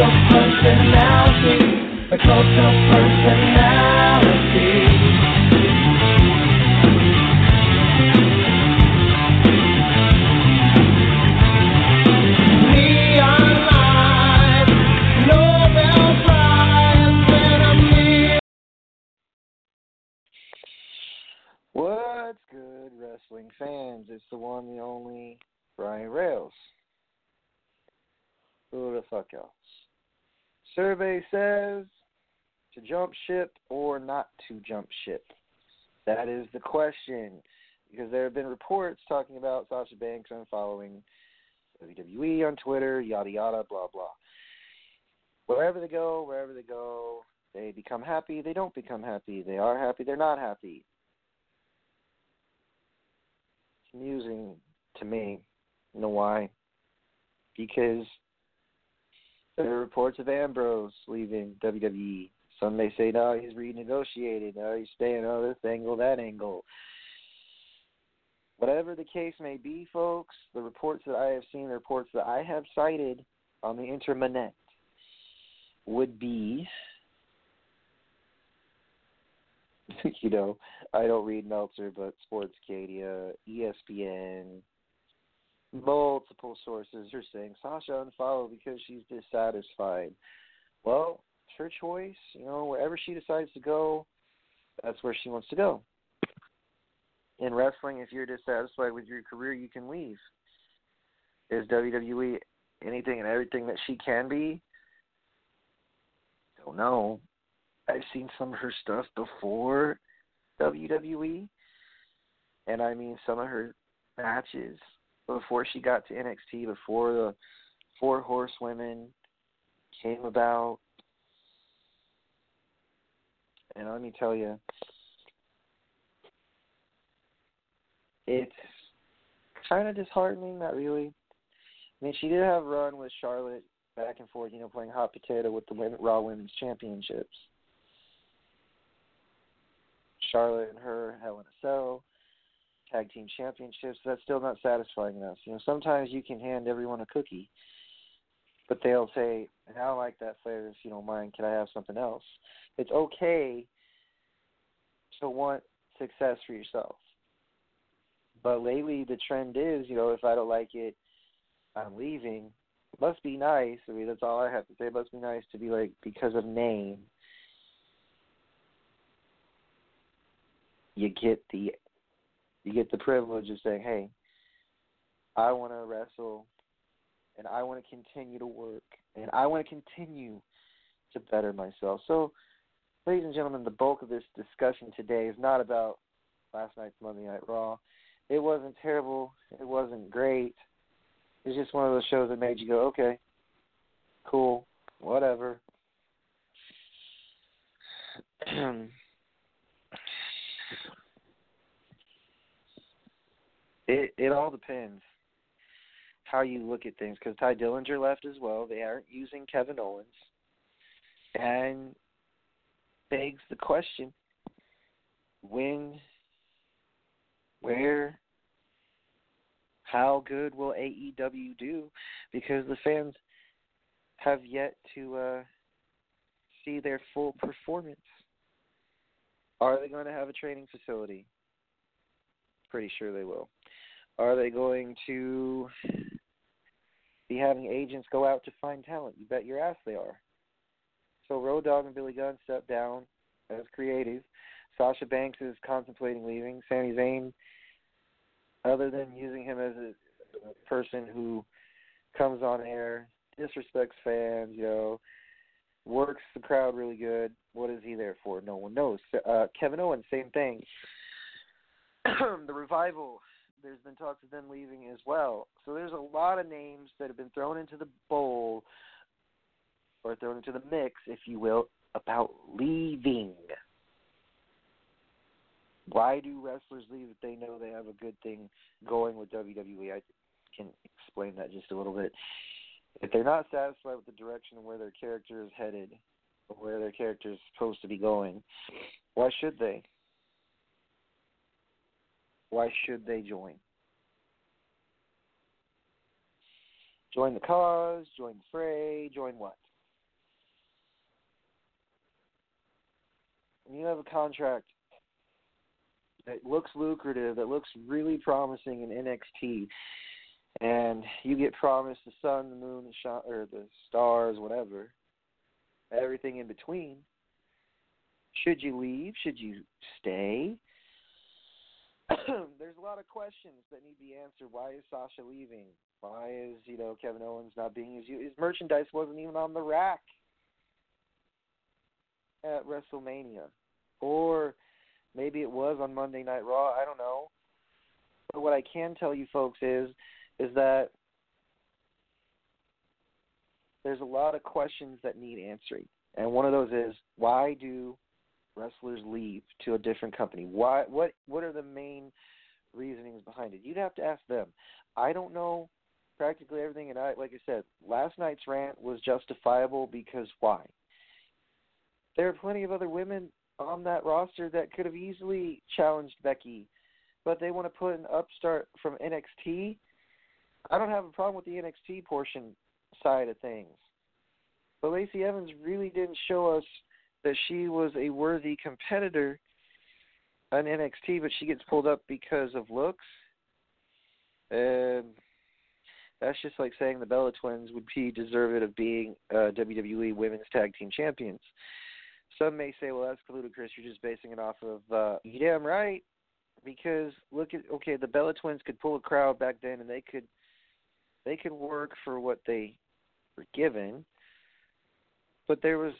of personality, the cult of personality. What's good, wrestling fans? It's the one, the only Brian Rails. Who the fuck else? Survey says to jump ship or not to jump ship. That is the question. Because there have been reports talking about Sasha Banks unfollowing WWE on Twitter, yada yada, blah blah. Wherever they go, wherever they go, they become happy, they don't become happy, they are happy, they're not happy. It's amusing to me. You know why? Because there are reports of Ambrose leaving WWE. Some may say, no, he's renegotiated. No, he's staying on this angle, that angle. Whatever the case may be, folks, the reports that I have seen, the reports that I have cited on the internet would be, you know, I don't read Meltzer, but Sportskeeda, ESPN, multiple sources are saying Sasha unfollowed because she's dissatisfied. Well, it's her choice. You know, wherever she decides to go, that's where she wants to go. In wrestling, if you're dissatisfied with your career, you can leave. Is WWE anything and everything that she can be? Don't know. I've seen some of her stuff before WWE, and I mean some of her matches before she got to NXT, before the Four Horsewomen came about. And let me tell you, it's kind of disheartening. Not really. I mean, she did have a run with Charlotte back and forth, you know, playing hot potato with the women, Raw Women's Championships. Charlotte and her Hell in a Cell tag team championships. That's still not satisfying enough. You know, sometimes you can hand everyone a cookie, but they'll say, "I don't like that flavor. If you don't mind, can I have something else?" It's okay to want success for yourself. But lately, the trend is, you know, if I don't like it, I'm leaving. It must be nice. I mean, that's all I have to say. It must be nice to be like because of name. You get the you get the privilege of saying, "Hey, I want to wrestle, and I want to continue to work, and I want to continue to better myself." So, ladies and gentlemen, the bulk of this discussion today is not about last night's Monday Night Raw. It wasn't terrible. It wasn't great. It's just one of those shows that made you go, "Okay, cool, whatever." It it all depends how you look at things because Tye Dillinger left as well. They aren't using Kevin Owens, and begs the question: When, where, how good will AEW do? Because the fans have yet to uh, see their full performance. Are they going to have a training facility? Pretty sure they will. Are they going to be having agents go out to find talent? You bet your ass they are. So Road Dogg and Billy Gunn stepped down as creative. Sasha Banks is contemplating leaving. Sami Zayn, other than using him as a, person who comes on air, disrespects fans, you know, works the crowd really good. What is he there for? No one knows. Uh, Kevin Owens, same thing. the revival, there's been talks of them leaving as well. So there's a lot of names that have been thrown into the bowl or thrown into the mix, if you will, about leaving. Why do wrestlers leave if they know they have a good thing going with WWE? I can explain that just a little bit. If they're not satisfied with the direction of where their character is headed, or where their character is supposed to be going, why should they? Why should they join? Join the cause, join the fray, join what? When you have a contract that looks lucrative, that looks really promising in NXT, and you get promised the sun, the moon, the sh- or the stars, whatever, everything in between. Should you leave? Should you stay? There's a lot of questions that need to be answered. Why is Sasha leaving? Why is you know Kevin Owens not being his his merchandise wasn't even on the rack at WrestleMania, or maybe it was on Monday Night Raw. I don't know. But what I can tell you folks is is that there's a lot of questions that need answering. And one of those is why do wrestlers leave to a different company? Why what what are the main reasonings behind it? You'd have to ask them. I don't know practically everything and I like I said, last night's rant was justifiable because why? There are plenty of other women on that roster that could have easily challenged Becky, but they want to put an upstart from NXT I don't have a problem with the NXT portion side of things. But Lacey Evans really didn't show us that she was a worthy competitor on NXT, but she gets pulled up because of looks. And that's just like saying the Bella Twins would be deserved of being uh, WWE Women's Tag Team Champions. Some may say, well, that's ludicrous. You're just basing it off of. Uh, yeah, I'm right. Because look at okay, the Bella Twins could pull a crowd back then, and they could they could work for what they were given, but there was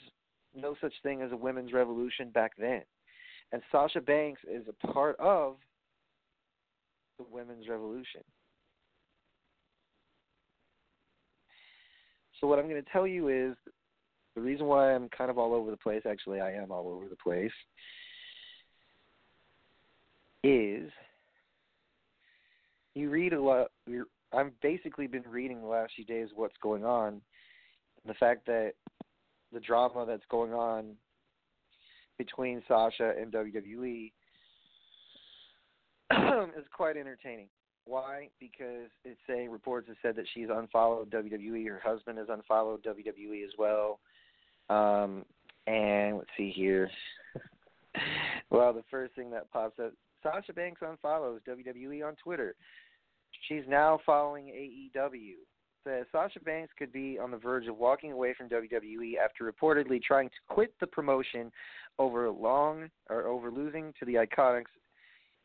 no such thing as a women's revolution back then. And Sasha Banks is a part of the women's revolution. So what I'm going to tell you is the reason why I'm kind of all over the place, actually I am all over the place, is you read a lot I've basically been reading the last few days what's going on, and the fact that the drama that's going on between Sasha and WWE is quite entertaining. Why? Because it's saying reports have said that she's unfollowed WWE. Her husband has unfollowed WWE as well. Um, and let's see here. well, the first thing that pops up: Sasha Banks unfollows WWE on Twitter. She's now following AEW. Says Sasha Banks could be on the verge of walking away from WWE after reportedly trying to quit the promotion over long or over losing to the Iconics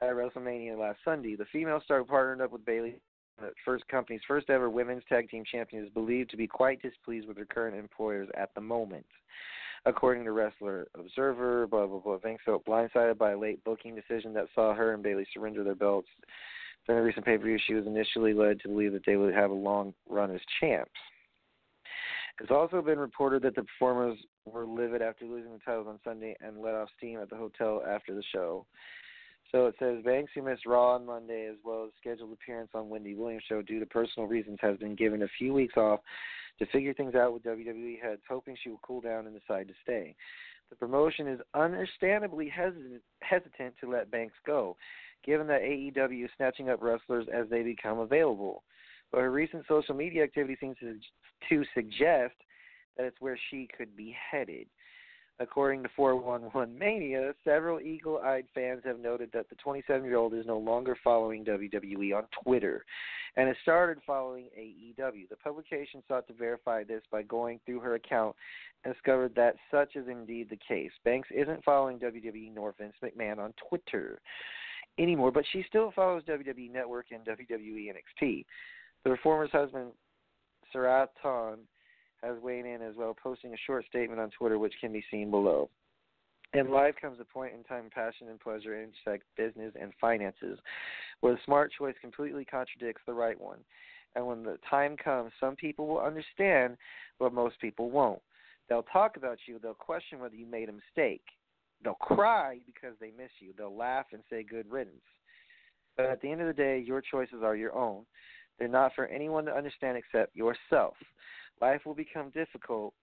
at WrestleMania last Sunday. The female star partnered up with Bayley, the first company's first ever women's tag team champion, is believed to be quite displeased with her current employers at the moment. According to Wrestler Observer, blah blah blah. Banks felt blindsided by a late booking decision that saw her and Bayley surrender their belts during the recent pay per view, she was initially led to believe that they would have a long run as champs. It's also been reported that the performers were livid after losing the titles on Sunday and let off steam at the hotel after the show. So it says Banks, who missed Raw on Monday as well as scheduled appearance on Wendy Williams' show due to personal reasons, has been given a few weeks off to figure things out with WWE heads, hoping she will cool down and decide to stay. The promotion is understandably hesitant, hesitant to let Banks go given that AEW is snatching up wrestlers as they become available. But her recent social media activity seems to, to suggest that it's where she could be headed. According to 411 Mania, several eagle eyed fans have noted that the 27 year old is no longer following WWE on Twitter and has started following AEW. The publication sought to verify this by going through her account and discovered that such is indeed the case. Banks isn't following WWE nor Vince McMahon on Twitter anymore, but she still follows WWE Network and WWE NXT. The performer's husband, Sarath Ton, has weighed in as well, posting a short statement on Twitter, which can be seen below. In life comes a point in time passion and pleasure intersect business and finances, where the smart choice completely contradicts the right one. And when the time comes, some people will understand, but most people won't. They'll talk about you, they'll question whether you made a mistake. They'll cry because they miss you. They'll laugh and say good riddance. But at the end of the day, your choices are your own. They're not for anyone to understand except yourself. Life will become difficult.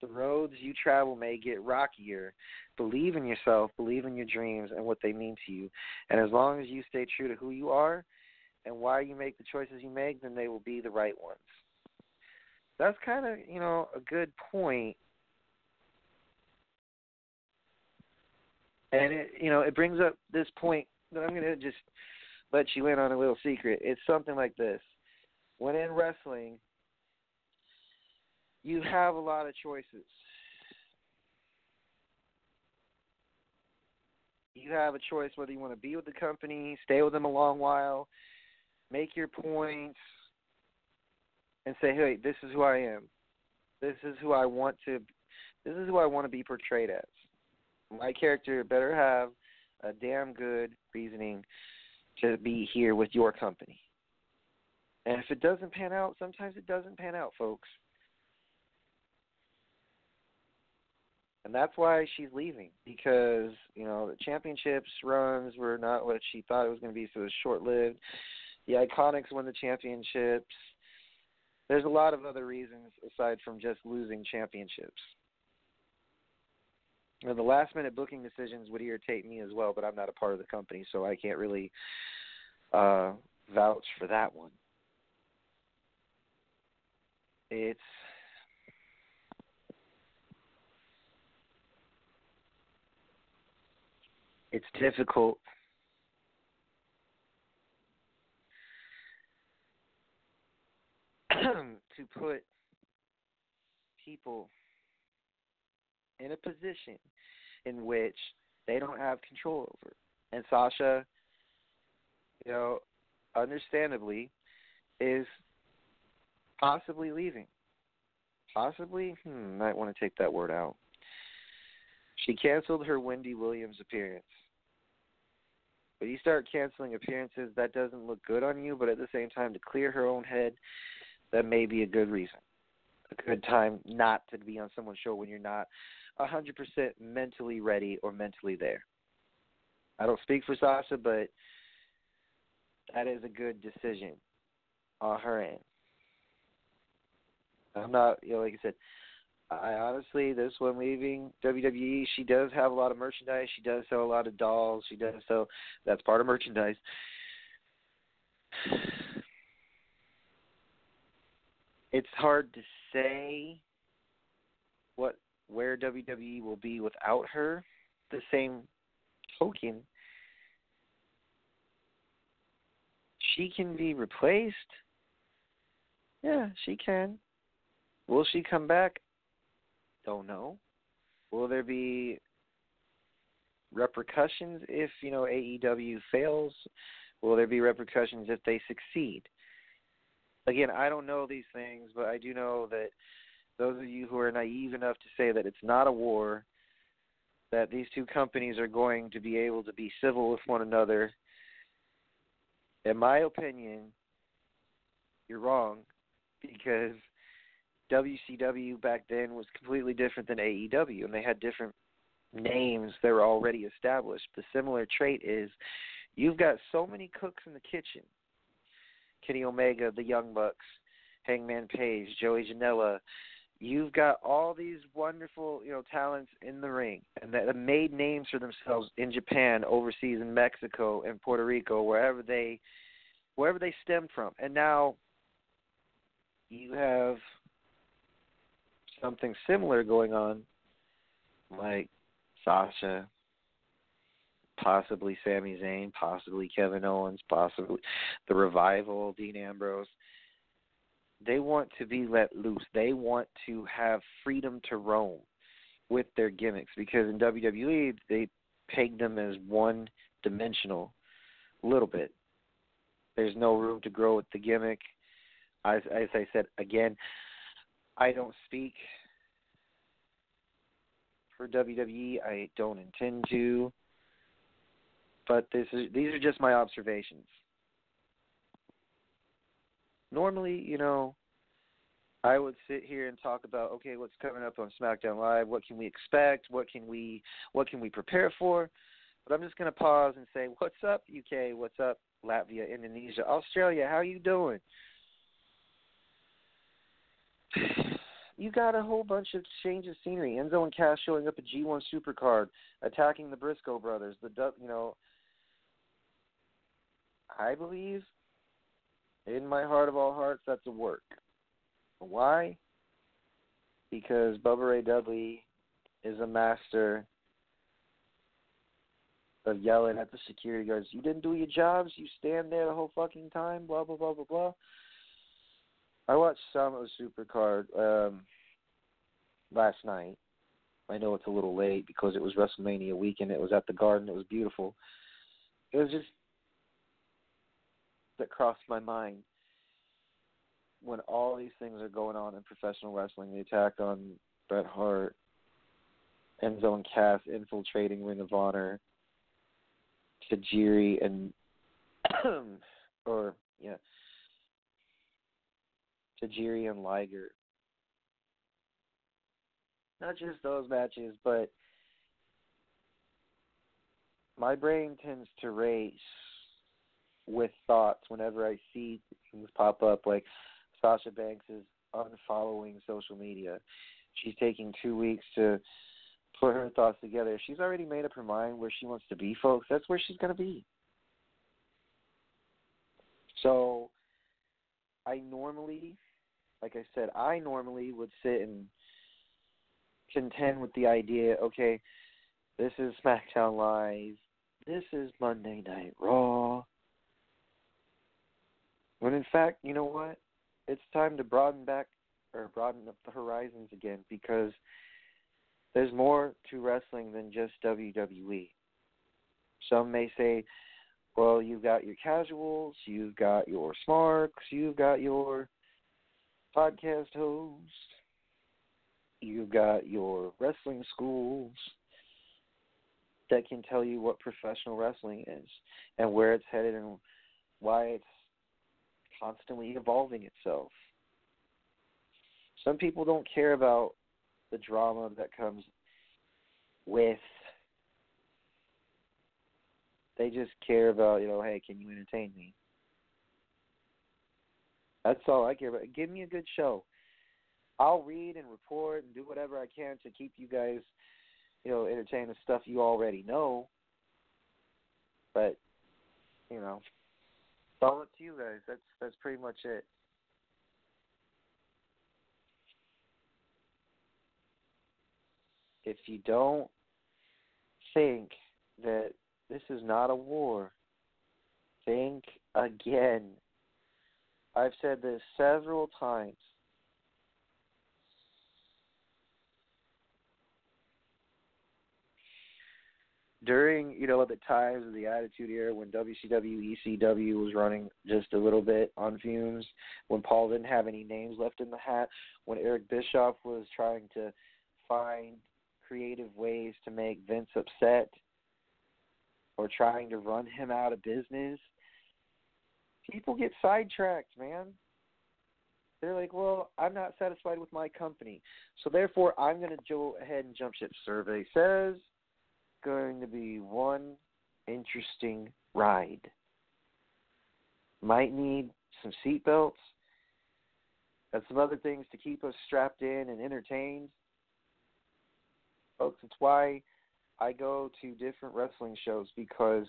The roads you travel may get rockier. Believe in yourself, believe in your dreams and what they mean to you. And as long as you stay true to who you are and why you make the choices you make, then they will be the right ones. That's kind of, you know, a good point. And it, you know, it brings up this point that I'm going to just let you in on a little secret. It's something like this when in wrestling, you have a lot of choices. You have a choice whether you want to be with the company, stay with them a long while, make your points, and say, "Hey, this is who I am. This is who I want to. This is who I want to be portrayed as. My character better have a damn good reasoning to be here with your company." And if it doesn't pan out, sometimes it doesn't pan out, folks. And that's why she's leaving because, you know, the championships runs were not what she thought it was going to be, so it was short lived. The Iconics won the championships. There's a lot of other reasons aside from just losing championships. And the last minute booking decisions would irritate me as well, but I'm not a part of the company, so I can't really uh, vouch for that one. It's it's difficult to put people in a position in which they don't have control over. And Sasha, you know, understandably, is possibly leaving. Possibly, hmm, might want to take that word out. She canceled her Wendy Williams appearance. But you start canceling appearances, that doesn't look good on you, but at the same time, to clear her own head, that may be a good reason. A good time not to be on someone's show when you're not 100% mentally ready or mentally there. I don't speak for Sasha, but that is a good decision on her end. I'm not, you know, like I said, I honestly, this one leaving WWE, she does have a lot of merchandise. She does sell a lot of dolls. She does sell, that's part of merchandise. It's hard to say what where WWE will be without her. The same token, she can be replaced. Yeah, she can. Will she come back? Don't know. Will there be repercussions if, you know, AEW fails? Will there be repercussions if they succeed? Again, I don't know these things, but I do know that those of you who are naive enough to say that it's not a war, that these two companies are going to be able to be civil with one another, in my opinion, you're wrong because WCW back then was completely different than AEW, and they had different names that were already established. The similar trait is you've got so many cooks in the kitchen Kenny Omega, the Young Bucks, Hangman Page, Joey Janela. You've got all these wonderful, you know, talents in the ring, and that have made names for themselves in Japan, overseas in Mexico, and Puerto Rico, wherever they, wherever they stem from. And now you have something similar going on, like Sasha, possibly Sami Zayn, possibly Kevin Owens, possibly the revival, Dean Ambrose. They want to be let loose. They want to have freedom to roam with their gimmicks because in WWE they peg them as one dimensional a little bit. There's no room to grow with the gimmick. As, as I said again, I don't speak for WWE. I don't intend to. But this is these are just my observations. Normally, you know, I would sit here and talk about okay, what's coming up on SmackDown Live, what can we expect, what can we what can we prepare for? But I'm just going to pause and say, what's up UK, what's up Latvia, Indonesia, Australia, how you doing? You got a whole bunch of change of scenery. Enzo and Cass showing up at G1 Supercard, attacking the Briscoe brothers. The you know, I believe in my heart of all hearts that's a work. Why? Because Bubba Ray Dudley is a master of yelling at the security guards, You didn't do your jobs, you stand there the whole fucking time, blah blah blah blah blah. I watched some of Supercard um last night. I know it's a little late because it was WrestleMania weekend, it was at the garden, it was beautiful. It was just that crossed my mind when all these things are going on in professional wrestling, the attack on Bret Hart, Enzo and Cass infiltrating Ring of Honor, Tajiri and or yeah, Tajiri and Liger. Not just those matches, but my brain tends to race with thoughts whenever I see things pop up like Sasha Banks is unfollowing social media. She's taking two weeks to put her thoughts together. She's already made up her mind where she wants to be, folks. That's where she's going to be. So, I normally, like I said, I normally would sit and contend with the idea okay, this is SmackDown Live, this is Monday Night Raw. When in fact, you know what? It's time to broaden back or broaden up the horizons again because there's more to wrestling than just WWE. Some may say, well, you've got your casuals, you've got your smarks, you've got your podcast hosts, you've got your wrestling schools that can tell you what professional wrestling is and where it's headed and why it's constantly evolving itself. Some people don't care about the drama that comes with they just care about, you know, hey, can you entertain me? That's all I care about. Give me a good show. I'll read and report and do whatever I can to keep you guys, you know, entertained with stuff you already know. But, you know, all up to you guys. That's that's pretty much it. if you don't think that this is not a war, think again. I've said this several times. During, you know, the times of the Attitude Era when WCW, ECW was running just a little bit on fumes, when Paul didn't have any names left in the hat, when Eric Bischoff was trying to find creative ways to make Vince upset or trying to run him out of business, people get sidetracked, man. They're like, well, I'm not satisfied with my company, so therefore I'm going to go ahead and jump ship. Survey says going to be one interesting ride. Might need some seatbelts and some other things to keep us strapped in and entertained folks. It's why I go to different wrestling shows because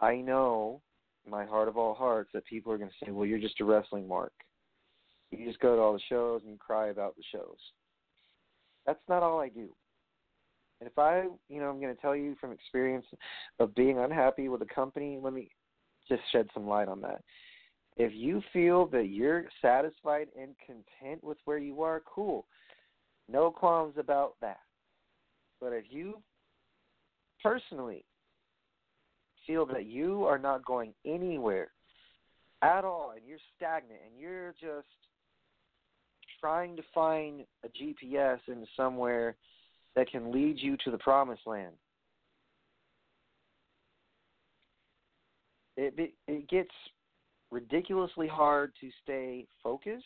I know my heart of all hearts that people are going to say, "Well, you're just a wrestling mark. You just go to all the shows and you cry about the shows." That's not all I do. If I, you know, I'm going to tell you from experience of being unhappy with a company, let me just shed some light on that. If you feel that you're satisfied and content with where you are, cool. No qualms about that. But if you personally feel that you are not going anywhere at all and you're stagnant and you're just trying to find a GPS in somewhere that can lead you to the promised land. It it gets ridiculously hard to stay focused.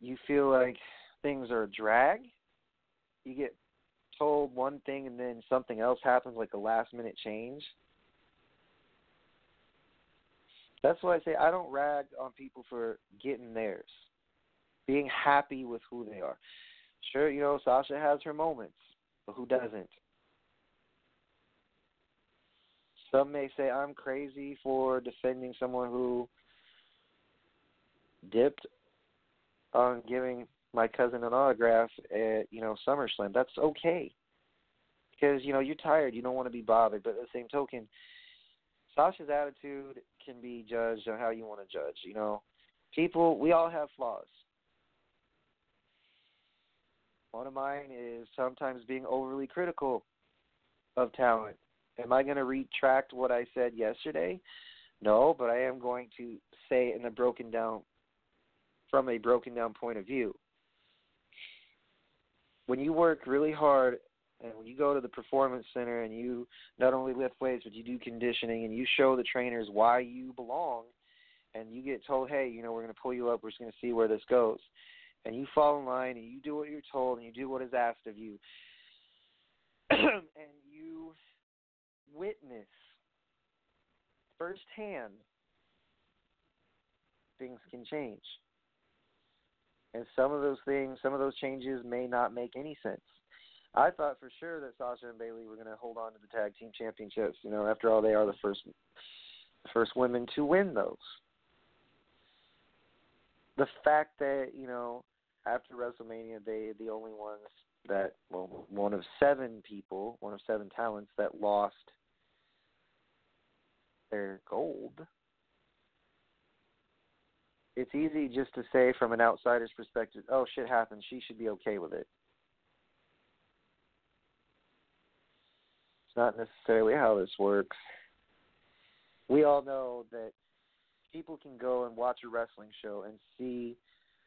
You feel like things are a drag. You get told one thing and then something else happens like a last minute change. That's why I say I don't rag on people for getting theirs, being happy with who they are. Sure, you know, Sasha has her moments, but who doesn't? Some may say I'm crazy for defending someone who dipped on giving my cousin an autograph at, you know, SummerSlam. That's okay. Because, you know, you're tired, you don't want to be bothered, but at the same token, Sasha's attitude can be judged on how you want to judge, you know. People, we all have flaws. One of mine is sometimes being overly critical of talent. Am I going to retract what I said yesterday? No, but I am going to say in a broken down from a broken down point of view. When you work really hard and when you go to the performance center and you not only lift weights but you do conditioning and you show the trainers why you belong and you get told, "Hey, you know, we're going to pull you up. We're just going to see where this goes." And you fall in line and you do what you're told and you do what is asked of you and you witness firsthand things can change. And some of those things some of those changes may not make any sense. I thought for sure that sasha and Bayley were going to hold on to the tag team championships. You know after all they are the first first women to win those. The fact that you know after WrestleMania, they the only ones that well, one of seven people, one of seven talents that lost their gold. It's easy just to say from an outsider's perspective, oh shit happened, she should be okay with it. It's not necessarily how this works. We all know that people can go and watch a wrestling show and see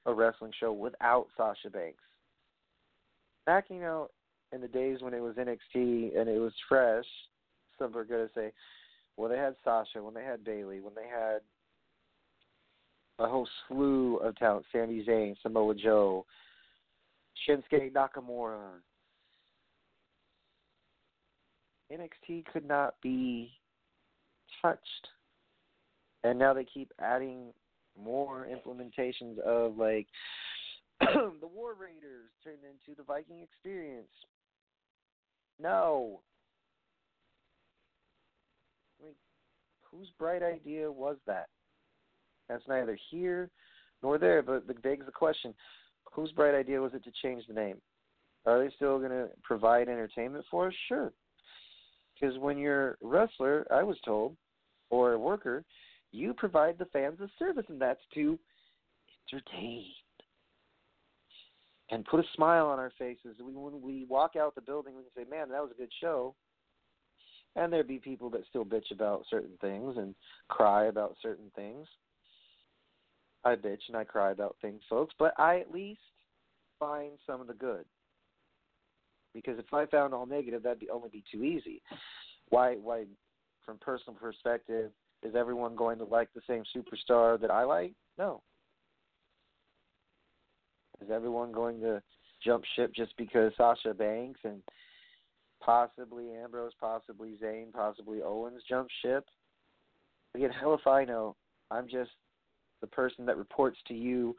a wrestling show without Sasha Banks. Back, you know, in the days when it was NXT and it was fresh, some are going to say, well, they had Sasha, when they had Bayley, when they had a whole slew of talent, Sami Zayn, Samoa Joe, Shinsuke Nakamura. NXT could not be touched. And now they keep adding more implementations of like the War Raiders turned into the Viking Experience. No. Mean, whose bright idea was that? That's neither here nor there, but it begs the question: Whose bright idea was it to change the name? Are they still going to provide entertainment for us? Sure. Because when you're a wrestler, I was told, or a worker, you provide the fans a service, and that's to entertain and put a smile on our faces. We, when we walk out the building, we can say, "Man, that was a good show." And there'd be people that still bitch about certain things and cry about certain things. I bitch and I cry about things, folks, but I at least find some of the good. Because if I found all negative, that'd be only be too easy. Why? Why? From personal perspective, is everyone going to like the same superstar that I like? No. Is everyone going to jump ship just because Sasha Banks and possibly Ambrose, possibly Zayn, possibly Owens jump ship? Again, hell if I know. I'm just the person that reports to you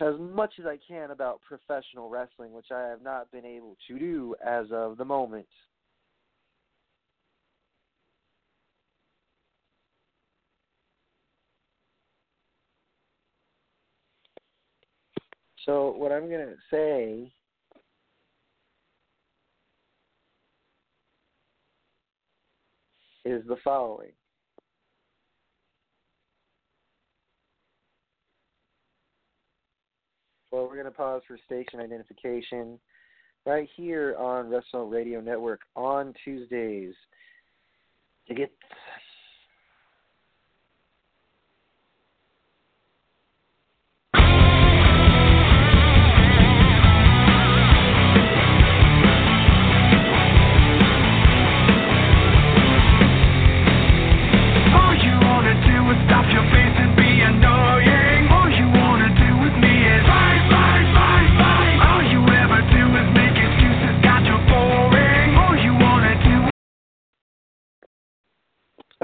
as much as I can about professional wrestling, which I have not been able to do as of the moment. So what I'm gonna say is the following. Well, we're going to pause for station identification right here on Wrestle Radio Network on Tuesdays to get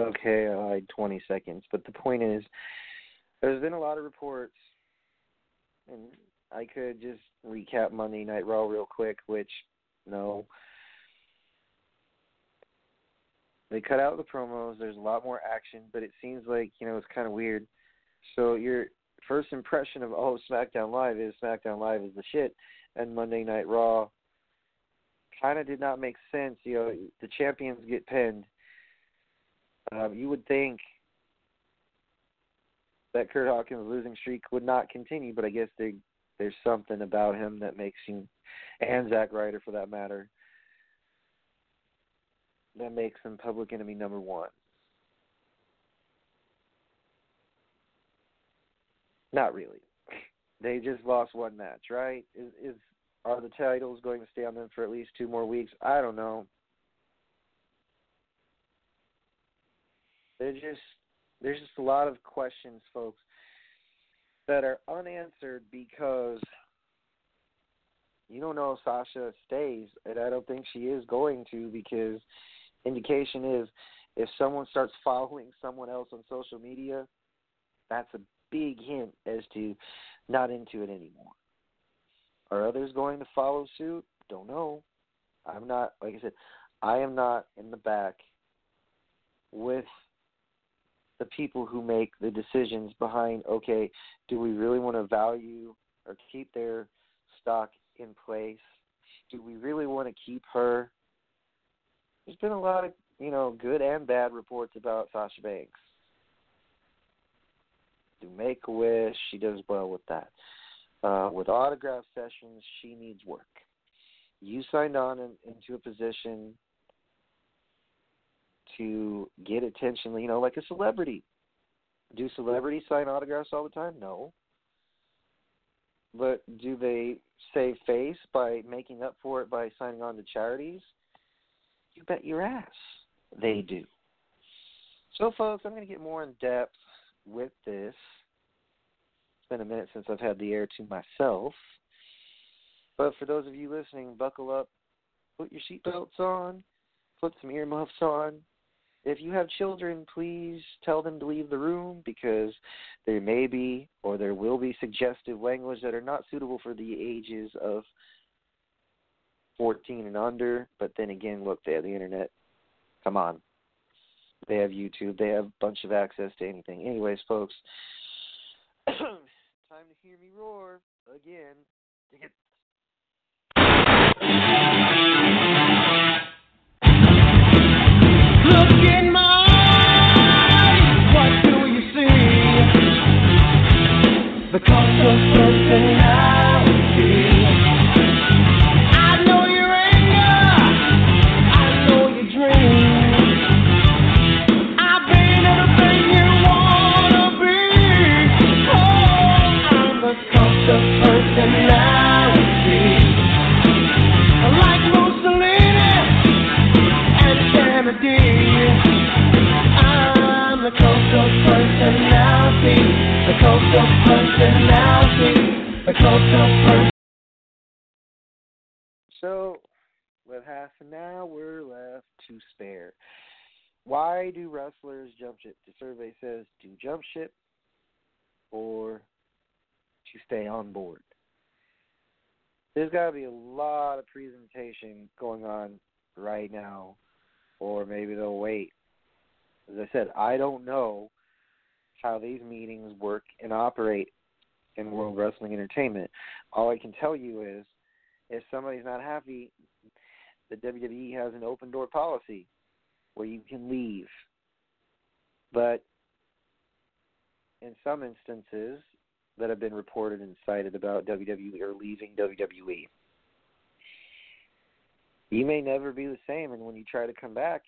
Okay, uh, I lied 20 seconds. But the point is, there's been a lot of reports, and I could just recap Monday Night Raw real quick, which, no. They cut out the promos. There's a lot more action, but it seems like, you know, it's kind of weird. So your first impression of, oh, SmackDown Live is SmackDown Live is the shit, and Monday Night Raw kind of did not make sense. You know, the champions get pinned. Um, you would think that Curt Hawkins' losing streak would not continue, but I guess they, there's something about him that makes him, and Zack Ryder for that matter, that makes him public enemy number one. Not really. They just lost one match, right? Is is are the titles going to stay on them for at least two more weeks? I don't know. They're just there's just a lot of questions, folks, that are unanswered because you don't know if Sasha stays, and I don't think she is going to because indication is if someone starts following someone else on social media, that's a big hint as to not into it anymore. Are others going to follow suit? Don't know. I'm not like I said, I am not in the back with the people who make the decisions behind okay, do we really want to value or keep their stock in place? Do we really want to keep her? There's been a lot of, you know, good and bad reports about Sasha Banks. Do make a wish, she does well with that. Uh, with autograph sessions, she needs work. You signed on in, into a position to get attention, you know, like a celebrity. Do celebrities sign autographs all the time? No. But do they save face by making up for it by signing on to charities? You bet your ass they do. So, folks, I'm going to get more in depth with this. It's been a minute since I've had the air to myself. But for those of you listening, buckle up, put your seatbelts on, put some earmuffs on. If you have children, please tell them to leave the room because there may be or there will be suggestive language that are not suitable for the ages of 14 and under. But then again, look, they have the internet. Come on. They have YouTube. They have a bunch of access to anything. Anyways, folks, time to hear me roar again. The cult of personality. Cult of personality. So, with half an hour left to spare, why do wrestlers jump ship? The survey says do jump ship or to stay on board. There's got to be a lot of presentation going on right now, or maybe they'll wait. As I said, I don't know how these meetings work and operate in World Wrestling Entertainment. All I can tell you is, if somebody's not happy, the WWE has an open door policy where you can leave. But in some instances that have been reported and cited about WWE or leaving WWE, you may never be the same. And when you try to come back,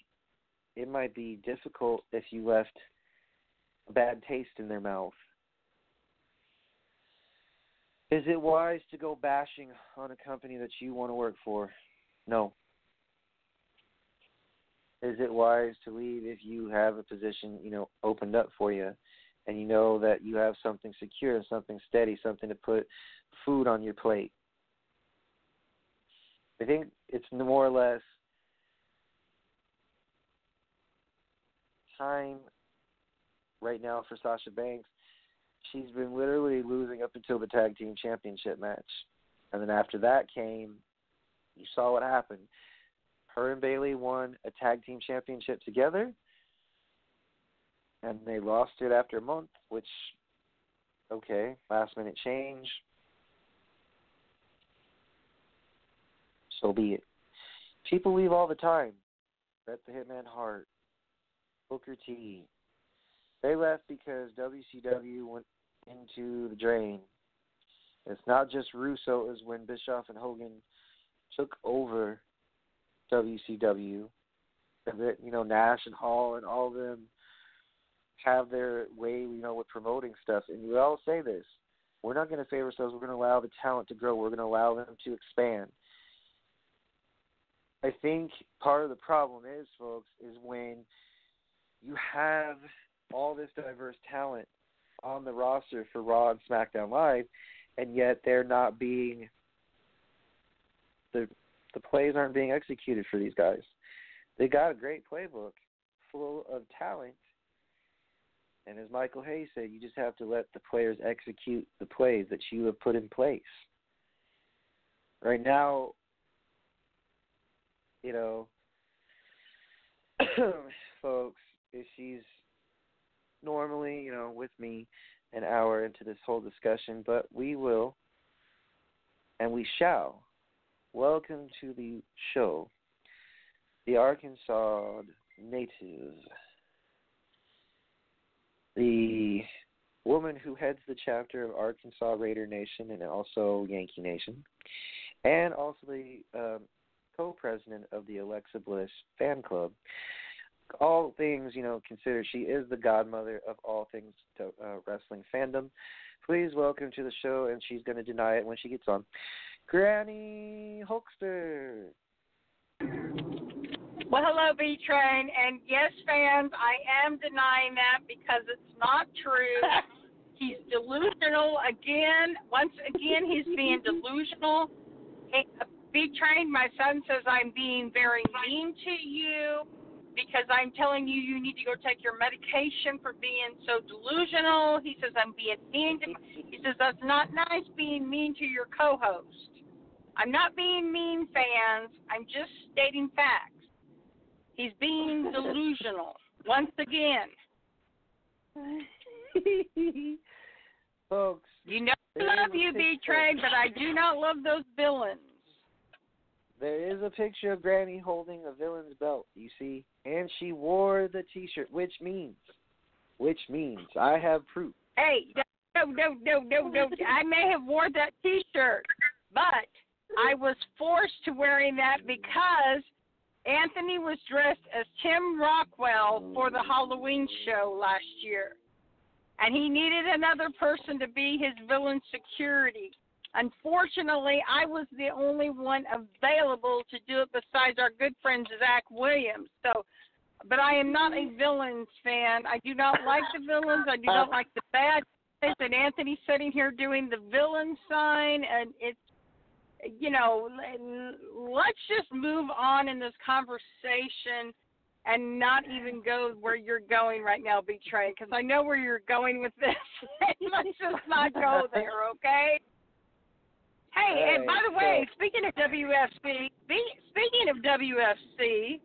it might be difficult if you left a bad taste in their mouth. Is it wise to go bashing on a company that you want to work for? No. Is it wise to leave if you have a position, you know, opened up for you and you know that you have something secure, something steady, something to put food on your plate? I think it's more or less time right now for Sasha Banks. She's been literally losing up until the tag team championship match. And then after that came you saw what happened. Her and Bayley won a tag team championship together and they lost it after a month, which okay, last minute change. So be it. People leave all the time. Bret the Hitman Hart, Booker T. They left because WCW went into the drain. It's not just Russo, it was when Bischoff and Hogan took over WCW. That, you know, Nash and Hall and all of them have their way, you know, with promoting stuff. And we all say this. We're not going to favor ourselves. We're going to allow the talent to grow. We're going to allow them to expand. I think part of the problem is, folks, is when you have this diverse talent on the roster for Raw and SmackDown Live, and yet they're not being the the plays aren't being executed for these guys. They got a great playbook full of talent, and as Michael Hayes said, you just have to let the players execute the plays that you have put in place. Right now, you know, folks, if she's normally, you know, with me an hour into this whole discussion, but we will and we shall welcome to the show the Arkansas native, the woman who heads the chapter of Arkansas Raider Nation and also Yankee Nation, and also the um, co-president of the Alexa Bliss fan club. All things, you know, considered, she is the godmother of all things to, uh, wrestling fandom. Please welcome to the show, and she's going to deny it when she gets on. Granny Hulkster. Well, hello, B Train. And yes, fans, I am denying that because it's not true. he's delusional again. Once again, he's being delusional. B Train, my son says I'm being very mean to you because I'm telling you you need to go take your medication for being so delusional. He says I'm being mean to. He says that's not nice being mean to your co-host. I'm not being mean, fans. I'm just stating facts. He's being delusional once again. Folks, you know I love you, B Train, but I do not love those villains. There is a picture of Granny holding a villain's belt, you see, and she wore the T-shirt, which means, which means I have proof. Hey, no, no, no, no, no. I may have wore that T-shirt, but I was forced to wearing that because Anthony was dressed as Tim Rockwell for the Halloween show last year, and he needed another person to be his villain security. Unfortunately, I was the only one available to do it besides our good friend Zach Williams. So, but I am not a villains fan. I do not like the villains. I do not like the bad guys. And Anthony's sitting here doing the villain sign, and it's you know, let's just move on in this conversation and not even go where you're going right now, B Train, because I know where you're going with this. let's just not go there, okay? Hey, and by the way, speaking of WFC, speaking of WFC,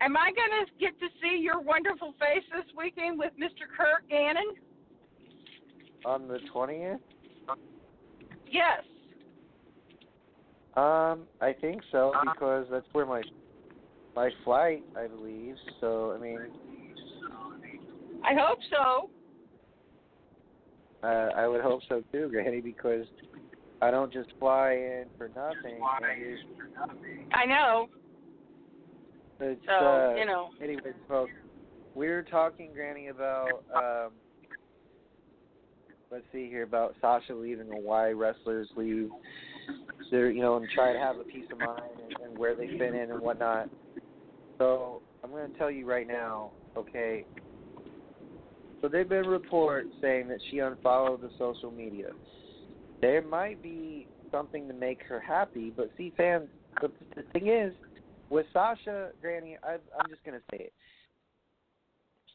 am I going to get to see your wonderful face this weekend with Mr. Kurt Gannon? on the twentieth. Yes. Um, I think so because that's where my my flight, I believe. So I mean, I hope so. uh, I would hope so too, Granny, because I don't just fly in for nothing. and it's- I know. It's, So, uh, you know. Anyways, folks, we were talking, Granny, about um, let's see here about Sasha leaving and why wrestlers leave. They're you know and try to have a peace of mind and, and where they fit in and whatnot. So I'm going to tell you right now, okay. So there've been reports saying that she unfollowed the social media. There might be something to make her happy, but see, fans, the, thing is, with Sasha, Granny, I, I'm just to say it.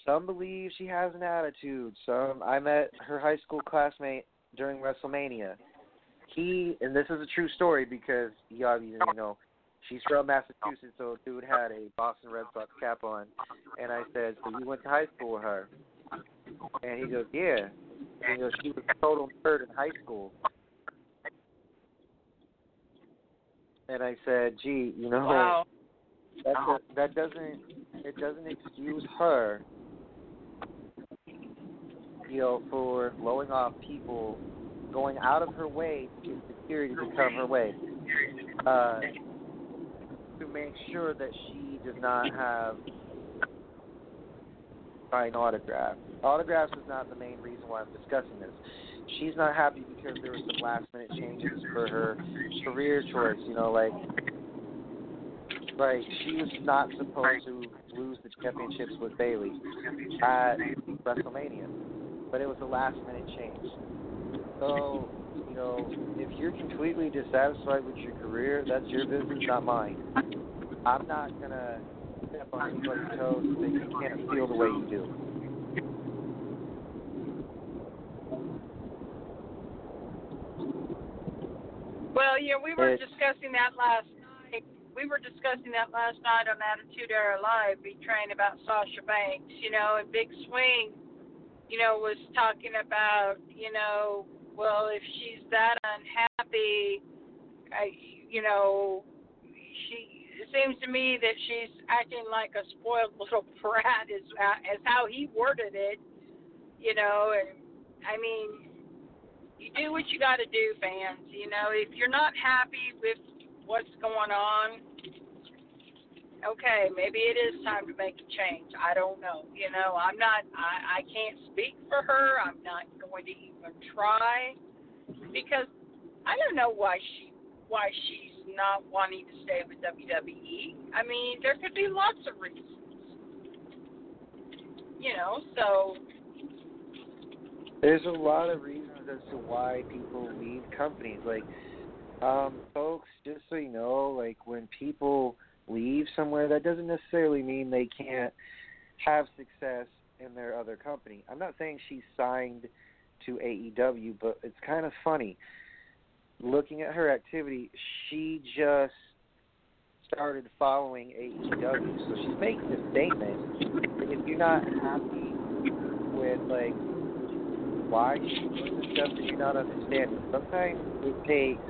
Some believe she has an attitude. Some I met her high school classmate during WrestleMania. He and this is a true story because you obviously know she's from Massachusetts, so dude had a Boston Red Sox cap on, and I said, "So you went to high school with her?" And he goes, "Yeah." And he goes, "She was a total nerd in high school." And I said, "Gee, you know." Wow. that that doesn't it doesn't excuse her you know for blowing off people going out of her way to get security to come her way uh to make sure that she does not have sign autographs autographs is not the main reason why i'm discussing this she's not happy because there were some last minute changes for her career choice you know like Right, she was not supposed to lose the championships with Bayley at WrestleMania, but it was a last minute change. So, you know, if you're completely dissatisfied with your career, that's your business, not mine. I'm not gonna step on anybody's toes say you can't feel the way you do. Well, yeah, we were It's- discussing that last night. We were discussing that last night on Attitude Era Live, B Train about Sasha Banks, you know, and Big Swing, you know, was talking about, you know, well, if she's that unhappy, I, you know, she it seems to me that she's acting like a spoiled little brat, is uh, as how he worded it, you know, and I mean, you do what you got to do, fans. You know, if you're not happy with what's going on, okay, maybe it is time to make a change. I don't know. You know, I'm not. I I can't speak for her. I'm not going to even try because I don't know why she why she's not wanting to stay with WWE. I mean, there could be lots of reasons. You know, so There's a lot of reasons as to why people leave companies. Like, um, folks, just so you know, like when people leave somewhere, that doesn't necessarily mean they can't have success in their other company. I'm not saying she's signed to AEW, but it's kind of funny. Looking at her activity, she just started following AEW, so she's making a statement. If you're not happy with like why doing the stuff that you're not understanding. Sometimes it takes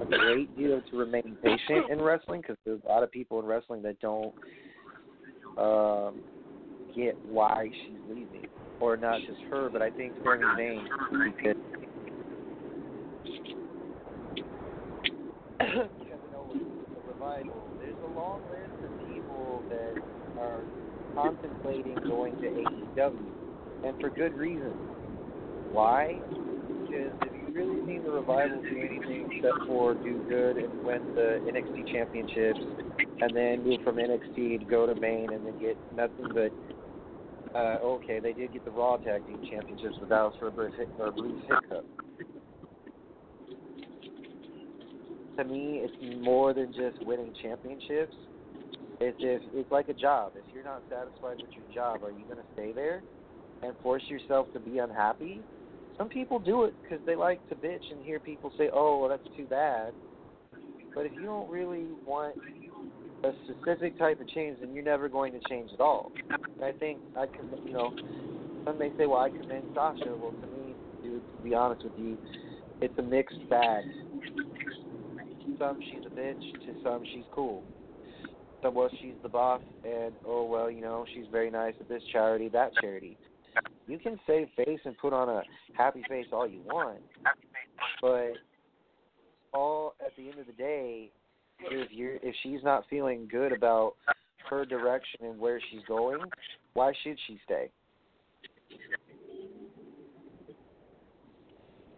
a great deal to remain patient in wrestling because there's a lot of people in wrestling that don't um, get why she's leaving, or not just her, but I think Sami Zayn because because you there's a long list of people that are contemplating going to AEW and for good reason. Why? Because if you really seen the revival do anything except for do good and win the NXT championships, and then move from NXT to go to main and then get nothing but. Uh, okay, they did get the Raw Tag Team Championships, but that was for Bruce, Hick- or Bruce Hiccup. To me, it's more than just winning championships. It's if it's like a job. If you're not satisfied with your job, are you going to stay there? And force yourself to be unhappy. Some people do it because they like to bitch and hear people say, "Oh, well, that's too bad." But if you don't really want a specific type of change, then you're never going to change at all. And I think I can, you know, some may say, well, I commend Sasha. Well, to me, dude, to be honest with you, it's a mixed bag. To some she's a bitch, to some she's cool. Some well, she's the boss, and oh well, you know, she's very nice at this charity, that charity. You can save face and put on a happy face all you want, but all at the end of the day, if you're if she's not feeling good about her direction and where she's going, why should she stay?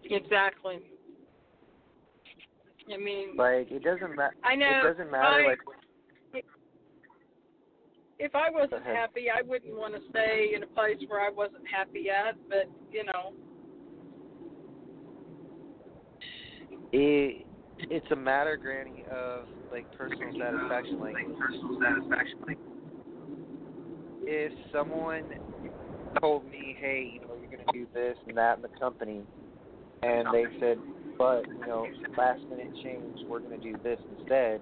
Exactly. I mean, Like it doesn't matter. I know. It doesn't matter. I- like if I wasn't happy, I wouldn't want to stay in a place where I wasn't happy at. But you know, it it's a matter, Granny, of like personal satisfaction. Like personal satisfaction. Like, if someone told me, hey, you know, you're gonna do this and that in the company, and they said, but you know, last minute change, we're gonna do this instead.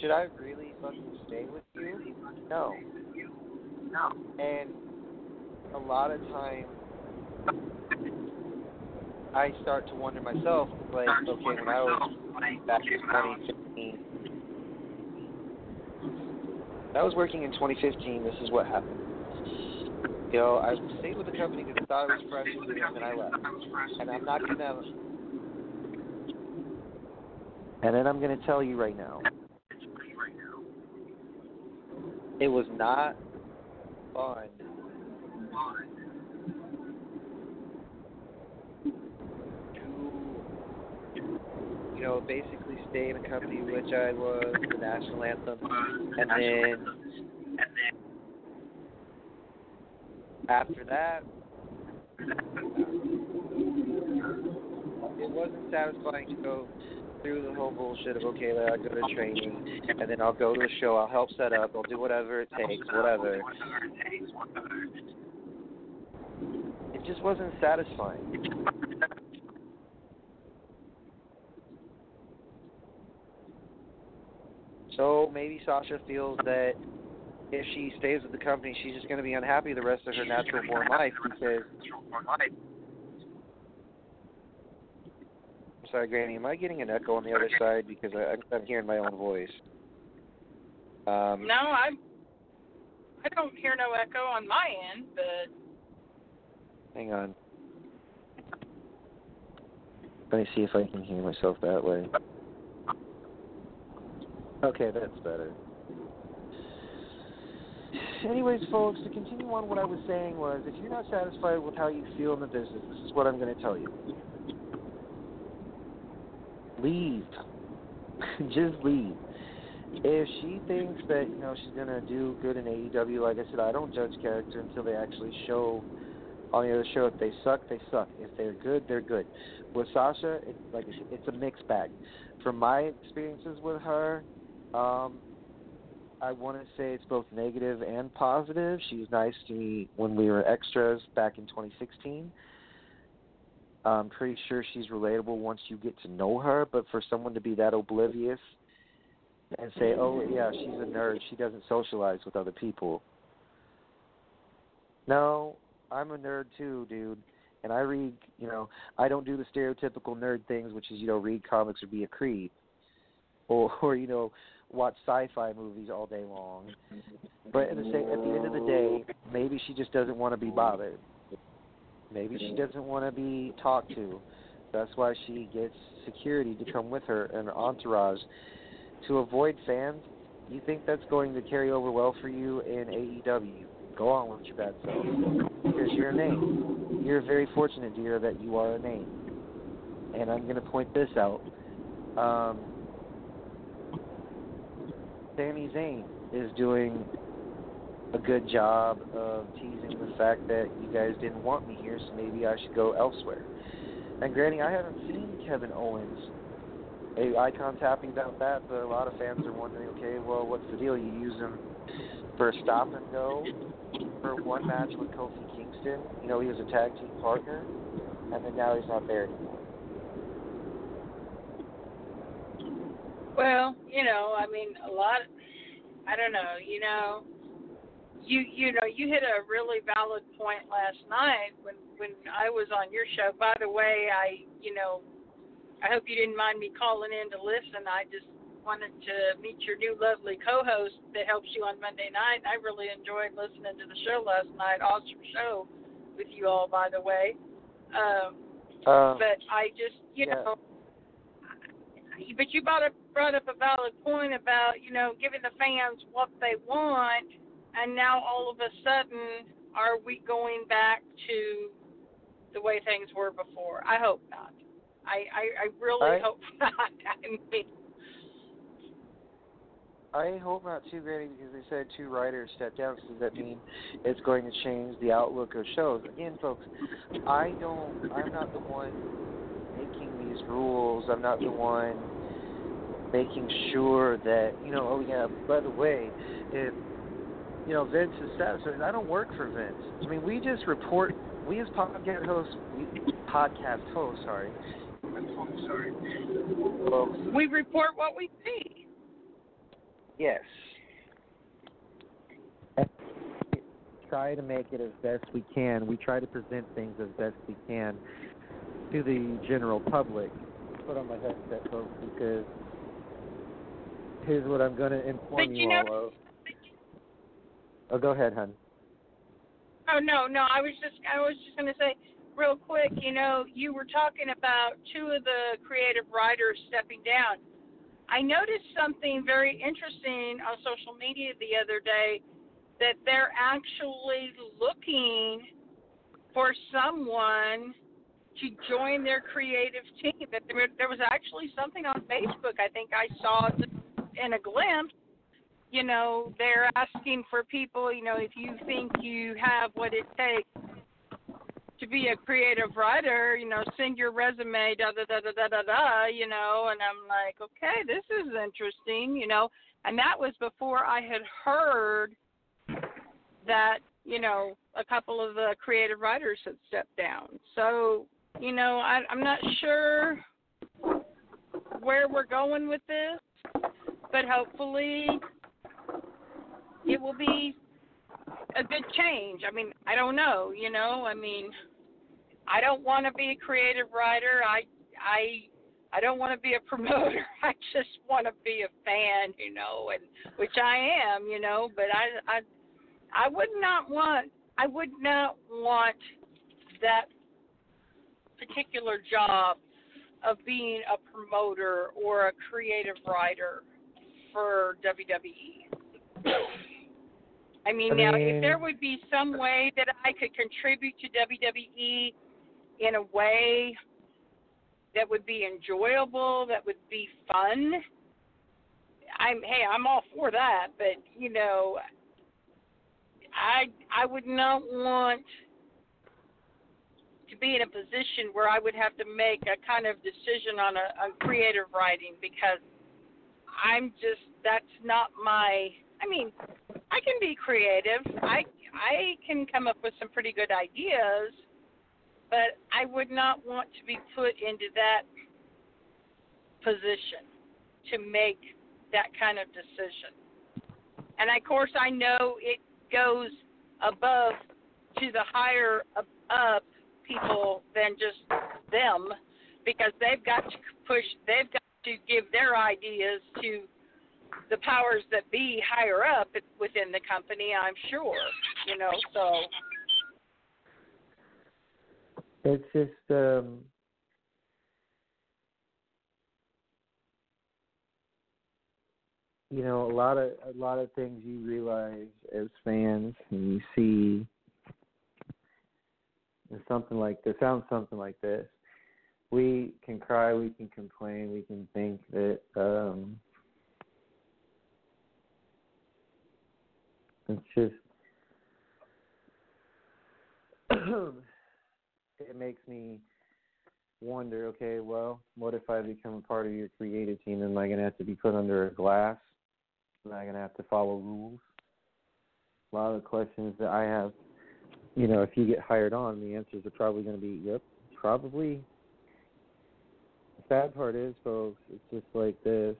Should I really fucking stay with you? No. no. And a lot of times, I start to wonder myself, like, okay, when I was back in 2015, I was working in 2015, this is what happened. You know, I stayed with the company because I thought it was fresh and then I left. And I'm not gonna. And then I'm gonna tell you right now, it was not fun. You know, basically stay in a company which I was the national anthem, and then after that, it wasn't satisfying to go through the whole bullshit of okay, I'll go to training, and then I'll go to a show, I'll help set up, I'll do whatever it takes, whatever. It just wasn't satisfying. So maybe Sasha feels that if she stays with the company, she's just going to be unhappy the rest of her natural born life because. Sorry, Granny, am I getting an echo on the other side because I, I'm hearing my own voice? Um, no, I I don't hear no echo on my end, but Hang on. Let me see if I can hear myself that way. Okay, that's better. Anyways, folks, to continue on, what I was saying was if you're not satisfied with how you feel in the business, this is what I'm going to tell you. Leave. Just leave. If she thinks that, you know, she's to do good in AEW, like I said, I don't judge character until they actually show on the other show. If they suck, they suck. If they're good, they're good. With Sasha, it, like it's a mixed bag. From my experiences with her, um, I want to say it's both negative and positive. She was nice to me when we were extras back in 2016. I'm pretty sure she's relatable once you get to know her, but for someone to be that oblivious and say, "Oh yeah, she's a nerd. She doesn't socialize with other people." No, I'm a nerd too, dude. And I read, you know, I don't do the stereotypical nerd things, which is, you know, read comics or be a creep, or, or you know, watch sci-fi movies all day long. But at the same, at the end of the day, maybe she just doesn't want to be bothered. Maybe she doesn't want to be talked to. That's why she gets security to come with her and her entourage to avoid fans. You think that's going to carry over well for you in AEW? Go on with your bad self because you're a name. You're very fortunate, dear, that you are a name. And I'm going to point this out. Um, Sami Zayn is doing a good job of teasing the fact that you guys didn't want me here, so maybe I should go elsewhere. And granting, I haven't seen Kevin Owens. A Icon's happy about that, but a lot of fans are wondering, okay, well, what's the deal? You use him for a stop and go for one match with Kofi Kingston. You know, he was a tag team partner, and then now he's not there anymore. well, you know, I mean, a lot. I don't know, you know. You you know you hit a really valid point last night when when I was on your show. By the way, I you know I hope you didn't mind me calling in to listen. I just wanted to meet your new lovely co-host that helps you on Monday night. I really enjoyed listening to the show last night. Awesome show with you all, by the way. Um, Uh, but I just you yeah. know. But you brought up brought up a valid point about you know giving the fans what they want, and now all of a sudden are we going back to the way things were before? I hope not. I I, I really I- hope not. I mean, I hope not too, Granny, because they said two writers stepped down. So does that mean it's going to change the outlook of shows? Again, folks, I don't. I'm not the one making these rules. I'm not the one making sure that you know. Oh yeah. By the way, if you know Vince is satisfied, I don't work for Vince. I mean, we just report. We as podcast hosts, we, podcast hosts, sorry. Sorry. Folks, we report what we see. Yes. Try to make it as best we can. We try to present things as best we can to the general public. Put on my headset, folks, because here's what I'm going to inform But you, you know- all of. Oh, go ahead, hon. Oh no, no. I was just I was just gonna say real quick. You know, you were talking about two of the creative writers stepping down. I noticed something very interesting on social media the other day that they're actually looking for someone to join their creative team. That there, there was actually something on Facebook. I think I saw in a glimpse you know, they're asking for people, you know, if you think you have what it takes to be a creative writer, you know, send your resume, da da da da da da da, you know, and I'm like, okay, this is interesting, you know, and that was before I had heard that, you know, a couple of the creative writers had stepped down. So, you know, I, I'm not sure where we're going with this, but hopefully it will be a good change. I mean, I don't know, you know. I mean, I don't want to be a creative writer. I I I don't want to be a promoter. I just want to be a fan, you know, and which I am, you know, but I I I would not want I would not want that particular job of being a promoter or a creative writer for WWE. I mean, I now mean- if there would be some way that I could contribute to WWE in a way that would be enjoyable, that would be fun, I'm hey, I'm all for that, but you know, I I would not want to be in a position where I would have to make a kind of decision on a on creative writing because I'm just that's not my I mean, I can be creative. I I can come up with some pretty good ideas, but I would not want to be put into that position to make that kind of decision. And of course, I know it goes above to the higher up, people than just them because they've got to push, they've got to give their ideas to the powers that be higher up within the company, I'm sure, you know, so It's just um you know, a lot of a lot of things you realize as fans and you see something like this sounds something like this. We can cry, we can complain, we can think that um it's just it makes me wonder, okay, well, what if I become a part of your creative team? Am I going to have to be put under a glass? Am I going to have to follow rules? A lot of the questions that I have, you know, if you get hired on, the answers are probably going to be, yep, probably. The sad part is, folks, it's just like this.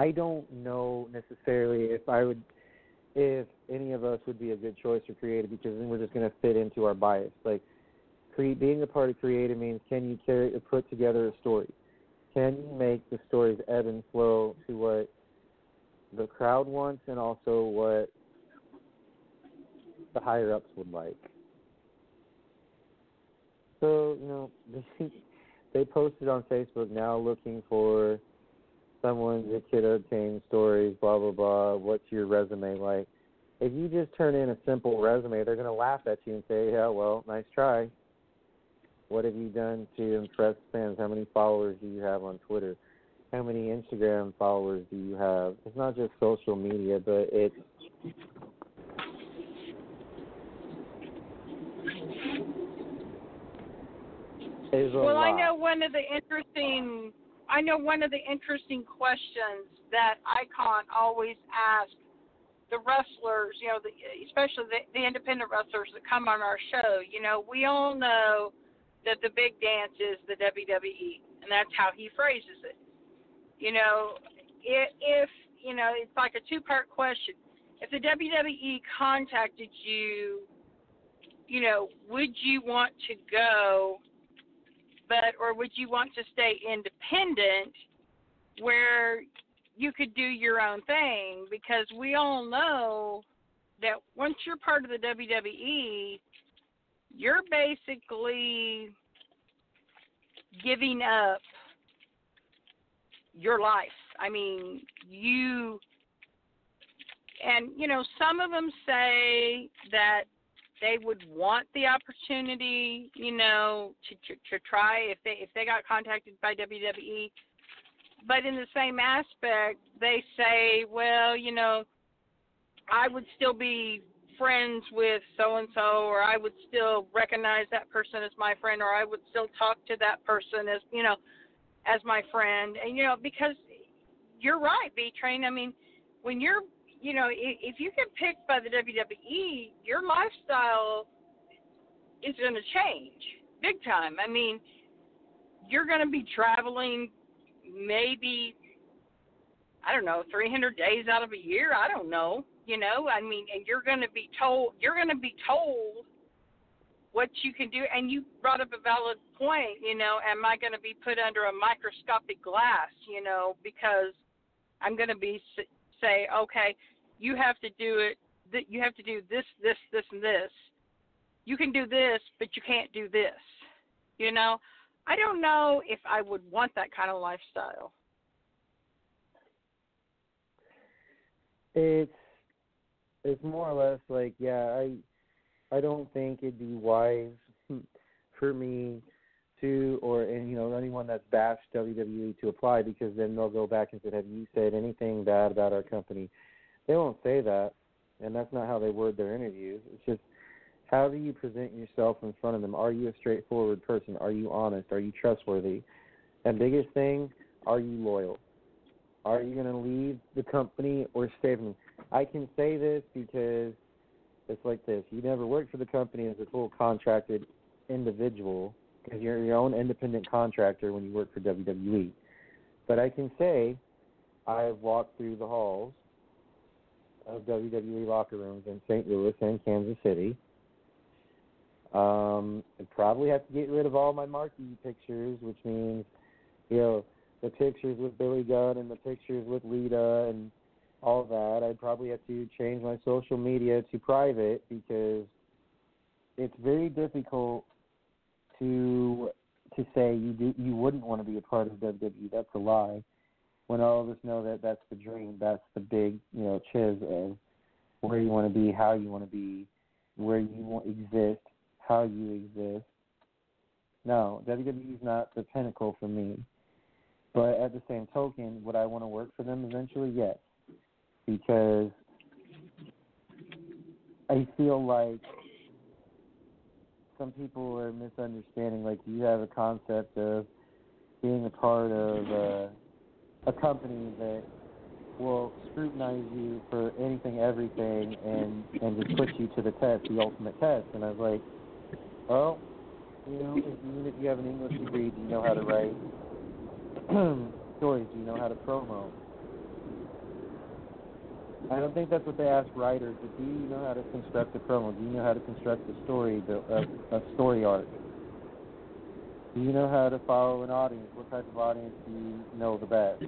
I don't know necessarily if I would, if any of us would be a good choice for creative because then we're just going to fit into our bias. Like, cre- being a part of creative means can you carry put together a story? Can you make the stories ebb and flow to what the crowd wants and also what the higher ups would like? So you know, they, they posted on Facebook now looking for someone that could obtain stories, blah blah blah. What's your resume like? If you just turn in a simple resume, they're gonna laugh at you and say, "Yeah, well, nice try." What have you done to impress fans? How many followers do you have on Twitter? How many Instagram followers do you have? It's not just social media, but it's Well, I know one of the interesting. I know one of the interesting questions that Icon always asks the wrestlers, you know, the, especially the, the independent wrestlers that come on our show. You know, we all know that the big dance is the WWE, and that's how he phrases it. You know, if, if you know, it's like a two-part question. If the WWE contacted you, you know, would you want to go but or would you want to stay independent where you could do your own thing because we all know that once you're part of the WWE you're basically giving up your life. I mean, you and you know some of them say that they would want the opportunity, you know, to, to to try if they if they got contacted by WWE. But in the same aspect, they say, well, you know, I would still be friends with so and so, or I would still recognize that person as my friend, or I would still talk to that person as you know, as my friend. And you know, because you're right, B Train. I mean, when you're you know, if, you get picked by the WWE, your lifestyle is going to change big time. I mean, you're going to be traveling maybe, I don't know, 300 days out of a year. I don't know. You know, I mean, and you're going to be told, you're going to be told what you can do. And you brought up a valid point, you know, am I going to be put under a microscopic glass, you know, because I'm going to be say, okay, you have to do it. That you have to do this, this, this, and this. You can do this, but you can't do this. You know, I don't know if I would want that kind of lifestyle. It's it's more or less like yeah, I I don't think it'd be wise for me to or and you know anyone that's bashed WWE to apply because then they'll go back and say, Have you said anything bad about our company? They won't say that and that's not how they word their interviews. It's just how do you present yourself in front of them? Are you a straightforward person? Are you honest? Are you trustworthy? And biggest thing, are you loyal? Are you going to leave the company or stay with them? I can say this because it's like this. You never worked for the company as a full contracted individual because you're your own independent contractor when you work for WWE. But I can say I've walked through the halls of WWE locker rooms in St. Louis and Kansas City. Um, I probably have to get rid of all my marquee pictures, which means, you know, the pictures with Billy Gunn and the pictures with Lita and all that. I'd probably have to change my social media to private because it's very difficult to to say you do you wouldn't want to be a part of WWE. That's a lie. When all of us know that that's the dream, that's the big you know chiz of where you want to be, how you want to be, where you want exist, how you exist. No, WWE is not the pinnacle for me. But at the same token, would I want to work for them eventually? Yes. Because I feel like some people are misunderstanding. Like you have a concept of being a part of uh, a company that will scrutinize you for anything, everything, and and just put you to the test, the ultimate test. And I was like, well, you know, if, even if you have an English degree, do you know how to write stories? Do you know how to promo? I don't think that's what they ask writers. But do you know how to construct a promo? Do you know how to construct a story, a, a story arc? Do you know how to follow an audience? What type of audience do you know the best?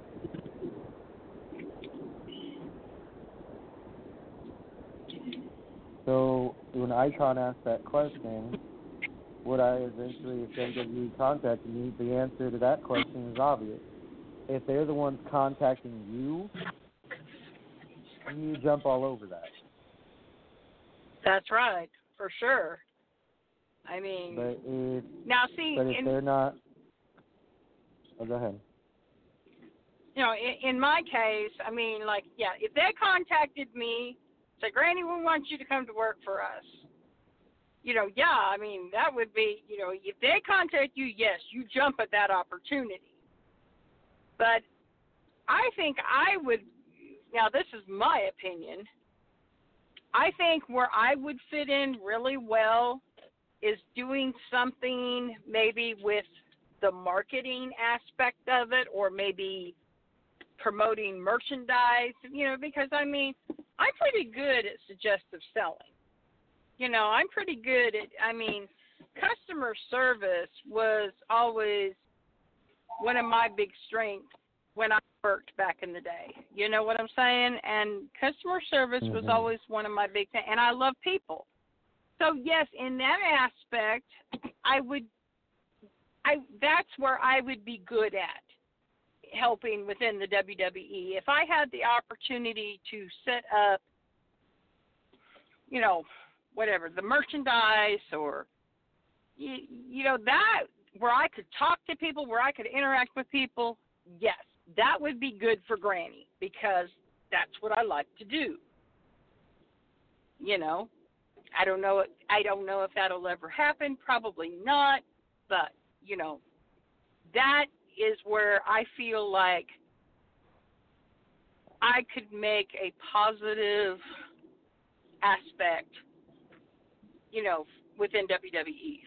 So when Icon asked that question, would I eventually, if WWE contacted me, the answer to that question is obvious. If they're the ones contacting you, you jump all over that. That's right, for sure. I mean, But if now see, but if in, they're not, oh, go ahead. you know, in, in my case, I mean, like, yeah, if they contacted me, say, Granny, we want you to come to work for us. You know, yeah, I mean, that would be, you know, if they contact you, yes, you jump at that opportunity. But I think I would, now this is my opinion, I think where I would fit in really well is doing something maybe with the marketing aspect of it or maybe promoting merchandise, you know, because I mean, I'm pretty good at suggestive selling. You know, I'm pretty good at I mean, customer service was always one of my big strengths when I worked back in the day. You know what I'm saying? And customer service was Mhm. always one of my big things and I love people. So yes, in that aspect, I would I that's where I would be good at helping within the WWE. If I had the opportunity to set up, you know, whatever the merchandise or you, you know that where I could talk to people, where I could interact with people, yes, that would be good for Granny because that's what I like to do. You know, I don't know. I don't know if that'll ever happen. Probably not. But you know, that is where I feel like I could make a positive aspect, you know, within. WWE.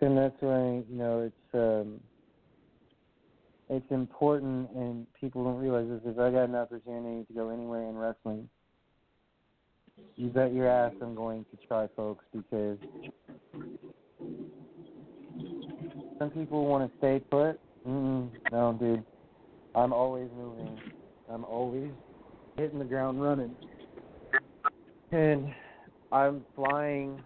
And that's why you know it's um, it's important, and people don't realize this. If I got an opportunity to go anywhere in wrestling, you bet your ass I'm going to try, folks, because some people want to stay put. Mm-mm, no, dude, I'm always moving. I'm always hitting the ground running, and I'm flying,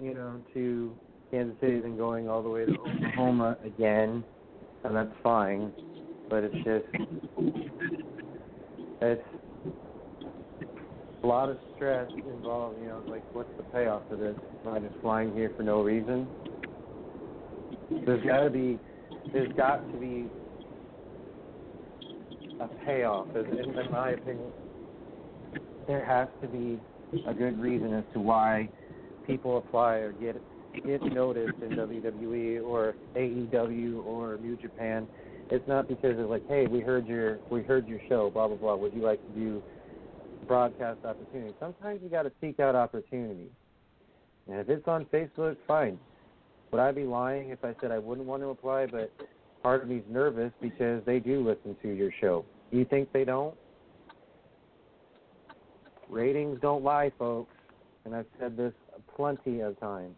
you know, to Kansas City, then going all the way to Oklahoma again, and that's fine. But it's just, it's a lot of stress involved. You know, like what's the payoff for this? Am I just flying here for no reason? There's got to be, there's got to be a payoff. In, my opinion, there has to be a good reason as to why people apply or get get noticed in WWE or AEW or New Japan. It's not because of like, hey, we heard your we heard your show, blah blah blah. Would you like to do broadcast opportunity? Sometimes you got to seek out opportunity. And if it's on Facebook, fine. Would I be lying if I said I wouldn't want to apply? But part of me's nervous because they do listen to your show. You think they don't? Ratings don't lie, folks. And I've said this plenty of times.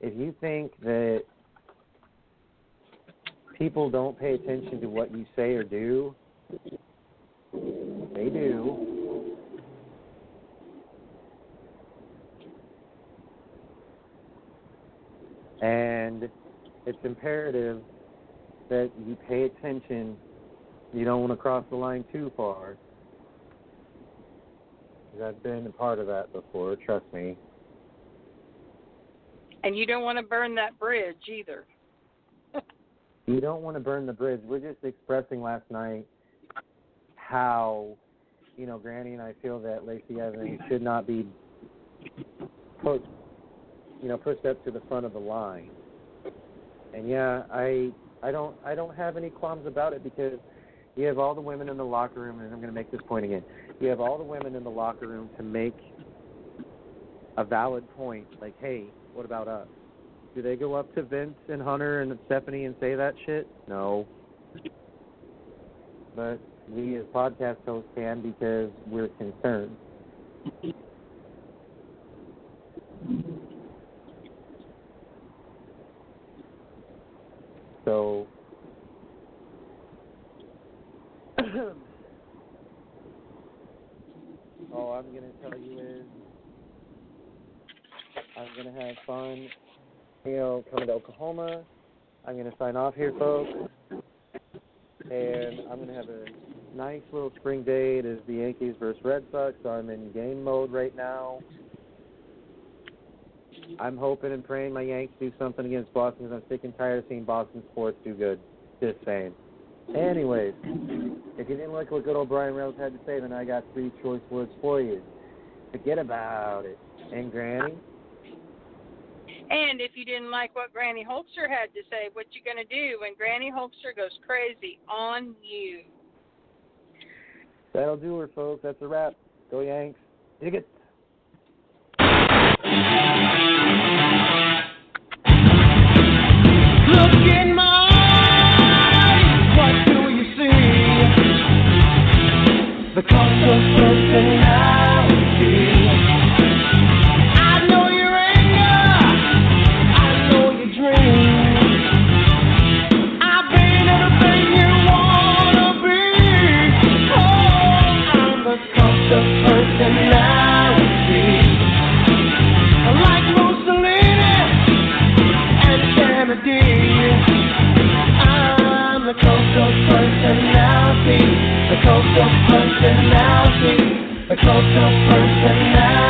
If you think that people don't pay attention to what you say or do, they do. And it's imperative that you pay attention. You don't want to cross the line too far. I've been a part of that before, trust me. And you don't want to burn that bridge either. You don't want to burn the bridge. We're just expressing last night how, you know, Granny and I feel that Lacey Evans should not be put, you know, pushed up to the front of the line. And yeah, I I don't I don't have any qualms about it because you have all the women in the locker room, and I'm going to make this point again. You have all the women in the locker room to make a valid point, like, hey, what about us? Do they go up to Vince and Hunter and Stephanie and say that shit? No. but we as podcast hosts can because we're concerned. So all I'm gonna tell you is I'm gonna have fun, you know, coming to Oklahoma. I'm gonna sign off here, folks, and I'm gonna have a nice little spring day. It is the Yankees versus Red Sox, so I'm in game mode right now. I'm hoping and praying my Yanks do something against Boston because I'm sick and tired of seeing Boston sports do good. Just saying. Anyways, if you didn't like what good old Brian Reynolds had to say, then I got three choice words for you. Forget about it. And Granny, And if you didn't like what Granny Holster had to say, what you gonna do when Granny Holster goes crazy on you? that'll do her, folks. That's a wrap. Go Yanks. Dig it. Of personality.